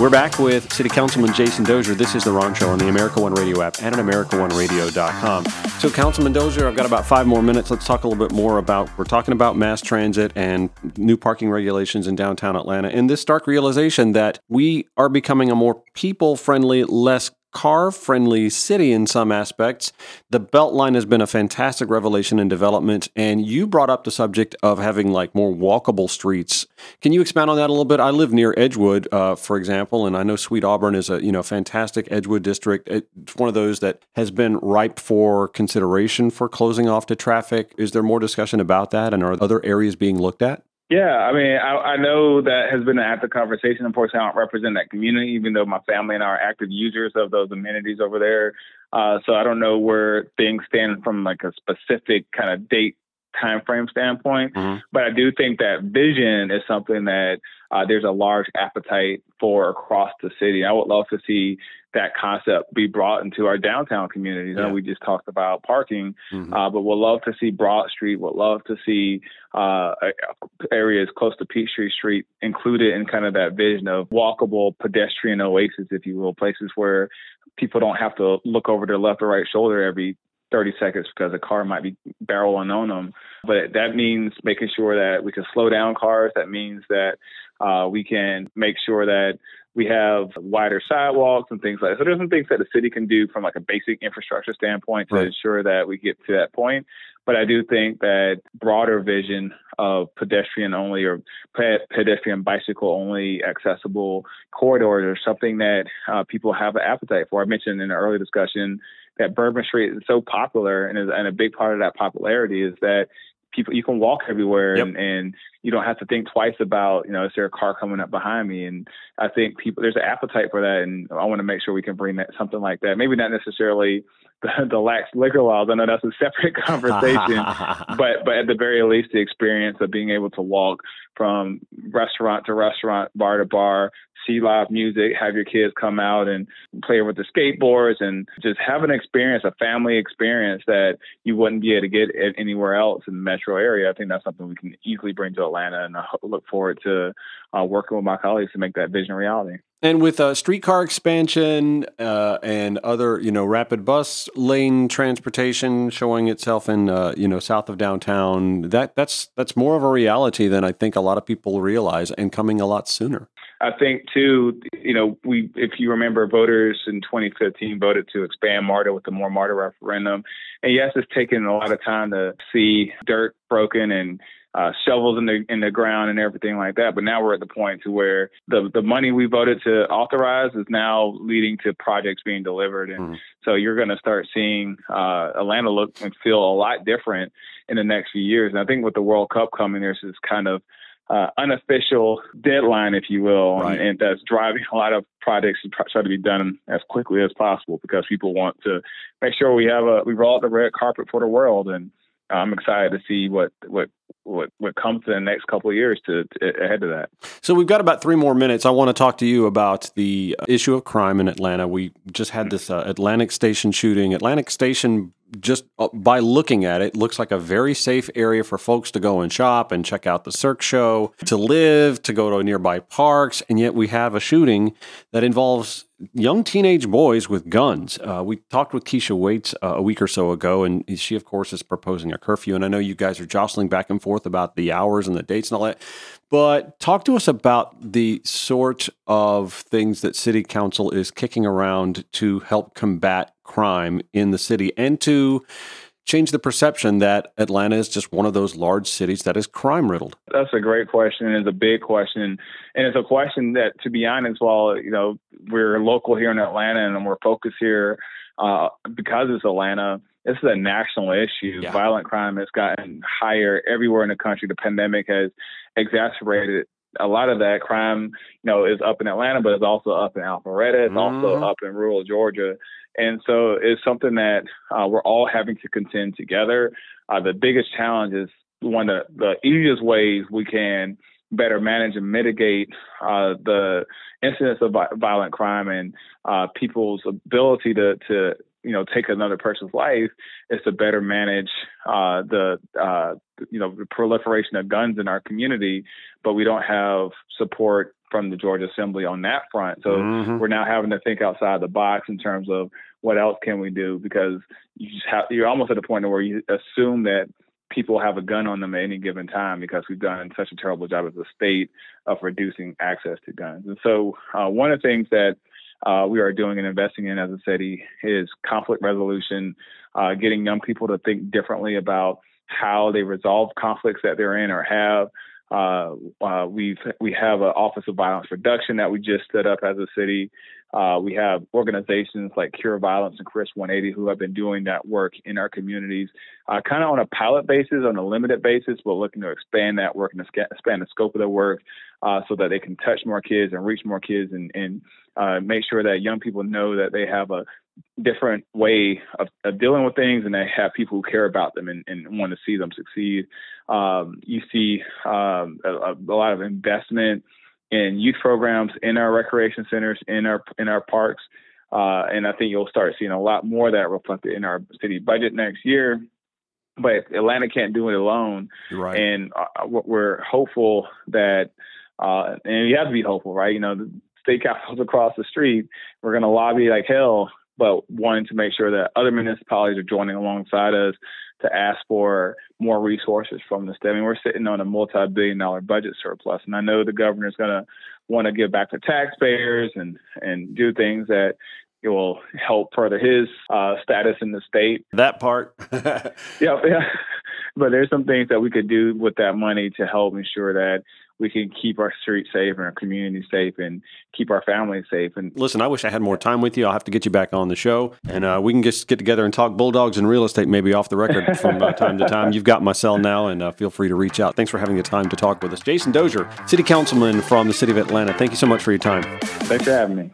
We're back with City Councilman Jason Dozier. This is The Ron Show on the America One Radio app and at AmericaOneRadio.com. So, Councilman Dozier, I've got about five more minutes. Let's talk a little bit more about, we're talking about mass transit and new parking regulations in downtown Atlanta and this stark realization that we are becoming a more people friendly, less car friendly city in some aspects. The Beltline has been a fantastic revelation in development, and you brought up the subject of having like more walkable streets. Can you expand on that a little bit? I live near Edgewood, uh, for example, and I know Sweet Auburn is a you know fantastic Edgewood district. It's one of those that has been ripe for consideration for closing off to traffic. Is there more discussion about that, and are other areas being looked at? Yeah, I mean, I, I know that has been an active conversation. Unfortunately, I don't represent that community, even though my family and I are active users of those amenities over there. Uh, so I don't know where things stand from like a specific kind of date time frame standpoint. Mm-hmm. But I do think that vision is something that uh, there's a large appetite for across the city. I would love to see that concept be brought into our downtown communities. Yeah. we just talked about parking, mm-hmm. uh, but we'd love to see Broad Street, would love to see uh, areas close to Peachtree Street included in kind of that vision of walkable pedestrian oasis, if you will, places where people don't have to look over their left or right shoulder every 30 seconds because a car might be barreling on them. But that means making sure that we can slow down cars. That means that uh, we can make sure that we have wider sidewalks and things like that. So there's some things that the city can do from like a basic infrastructure standpoint to right. ensure that we get to that point. But I do think that broader vision of pedestrian only or pedestrian bicycle only accessible corridors are something that uh, people have an appetite for. I mentioned in the early discussion that Bourbon Street is so popular, and, is, and a big part of that popularity is that people you can walk everywhere yep. and, and you don't have to think twice about you know is there a car coming up behind me and i think people there's an appetite for that and i want to make sure we can bring that something like that maybe not necessarily the, the lax liquor laws i know that's a separate conversation but but at the very least the experience of being able to walk from restaurant to restaurant bar to bar see live music, have your kids come out and play with the skateboards and just have an experience, a family experience that you wouldn't be able to get anywhere else in the metro area. I think that's something we can easily bring to Atlanta, and I look forward to uh, working with my colleagues to make that vision a reality. And with uh, streetcar expansion uh, and other, you know, rapid bus lane transportation showing itself in, uh, you know, south of downtown, that that's that's more of a reality than I think a lot of people realize, and coming a lot sooner. I think too, you know, we if you remember, voters in 2015 voted to expand MARTA with the More MARTA referendum, and yes, it's taken a lot of time to see dirt broken and uh, shovels in the in the ground and everything like that. But now we're at the point to where the the money we voted to authorize is now leading to projects being delivered, and mm-hmm. so you're going to start seeing uh, Atlanta look and feel a lot different in the next few years. And I think with the World Cup coming, there's this kind of uh, unofficial deadline, if you will, right. and, and, that's driving a lot of projects to try to be done as quickly as possible because people want to make sure we have a we roll out the red carpet for the world, and I'm excited to see what what what what comes in the next couple of years to, to, ahead of that. So we've got about three more minutes. I want to talk to you about the issue of crime in Atlanta. We just had this uh, Atlantic Station shooting. Atlantic Station just uh, by looking at it, looks like a very safe area for folks to go and shop and check out the Cirque show, to live, to go to nearby parks. And yet we have a shooting that involves young teenage boys with guns. Uh, we talked with Keisha Waites uh, a week or so ago, and she, of course, is proposing a curfew. And I know you guys are jostling back and forth about the hours and the dates and all that. But talk to us about the sort of things that City Council is kicking around to help combat crime in the city and to change the perception that Atlanta is just one of those large cities that is crime riddled? That's a great question. It's a big question. And it's a question that, to be honest, while, you know, we're local here in Atlanta and we're focused here uh, because it's Atlanta, this is a national issue. Yeah. Violent crime has gotten higher everywhere in the country. The pandemic has exacerbated a lot of that crime, you know, is up in Atlanta, but it's also up in Alpharetta. It's mm-hmm. also up in rural Georgia. And so it's something that uh, we're all having to contend together. Uh, the biggest challenge is one of the easiest ways we can better manage and mitigate uh, the incidence of violent crime and uh, people's ability to, to you know take another person's life is to better manage uh, the uh, you know the proliferation of guns in our community, but we don't have support from the Georgia Assembly on that front. So mm-hmm. we're now having to think outside the box in terms of what else can we do because you just have you're almost at a point where you assume that people have a gun on them at any given time because we've done such a terrible job as a state of reducing access to guns. And so, uh, one of the things that uh, we are doing and investing in as a city is conflict resolution, uh, getting young people to think differently about how they resolve conflicts that they're in or have. Uh, uh, we've we have an office of violence reduction that we just set up as a city. Uh, we have organizations like Cure Violence and CHRIS 180 who have been doing that work in our communities, uh, kind of on a pilot basis, on a limited basis, but looking to expand that work and expand the scope of their work uh, so that they can touch more kids and reach more kids and, and uh, make sure that young people know that they have a different way of, of, dealing with things and they have people who care about them and, and want to see them succeed. Um, you see um, a, a, lot of investment in youth programs in our recreation centers, in our in our parks. Uh, and I think you'll start seeing a lot more of that reflected in our city budget next year. But Atlanta can't do it alone. Right. And uh, we're hopeful that, uh, and you have to be hopeful, right? You know, the state capitals across the street, we're going to lobby like hell but wanting to make sure that other municipalities are joining alongside us to ask for more resources from the state. I mean, we're sitting on a multi-billion dollar budget surplus, and I know the governor's going to want to give back to taxpayers and and do things that will help further his uh, status in the state. That part. yeah, yeah. But there's some things that we could do with that money to help ensure that we can keep our streets safe and our community safe and keep our families safe. And listen, I wish I had more time with you. I'll have to get you back on the show, and uh, we can just get together and talk bulldogs and real estate, maybe off the record from uh, time to time. You've got my cell now, and uh, feel free to reach out. Thanks for having the time to talk with us, Jason Dozier, City Councilman from the City of Atlanta. Thank you so much for your time. Thanks for having me.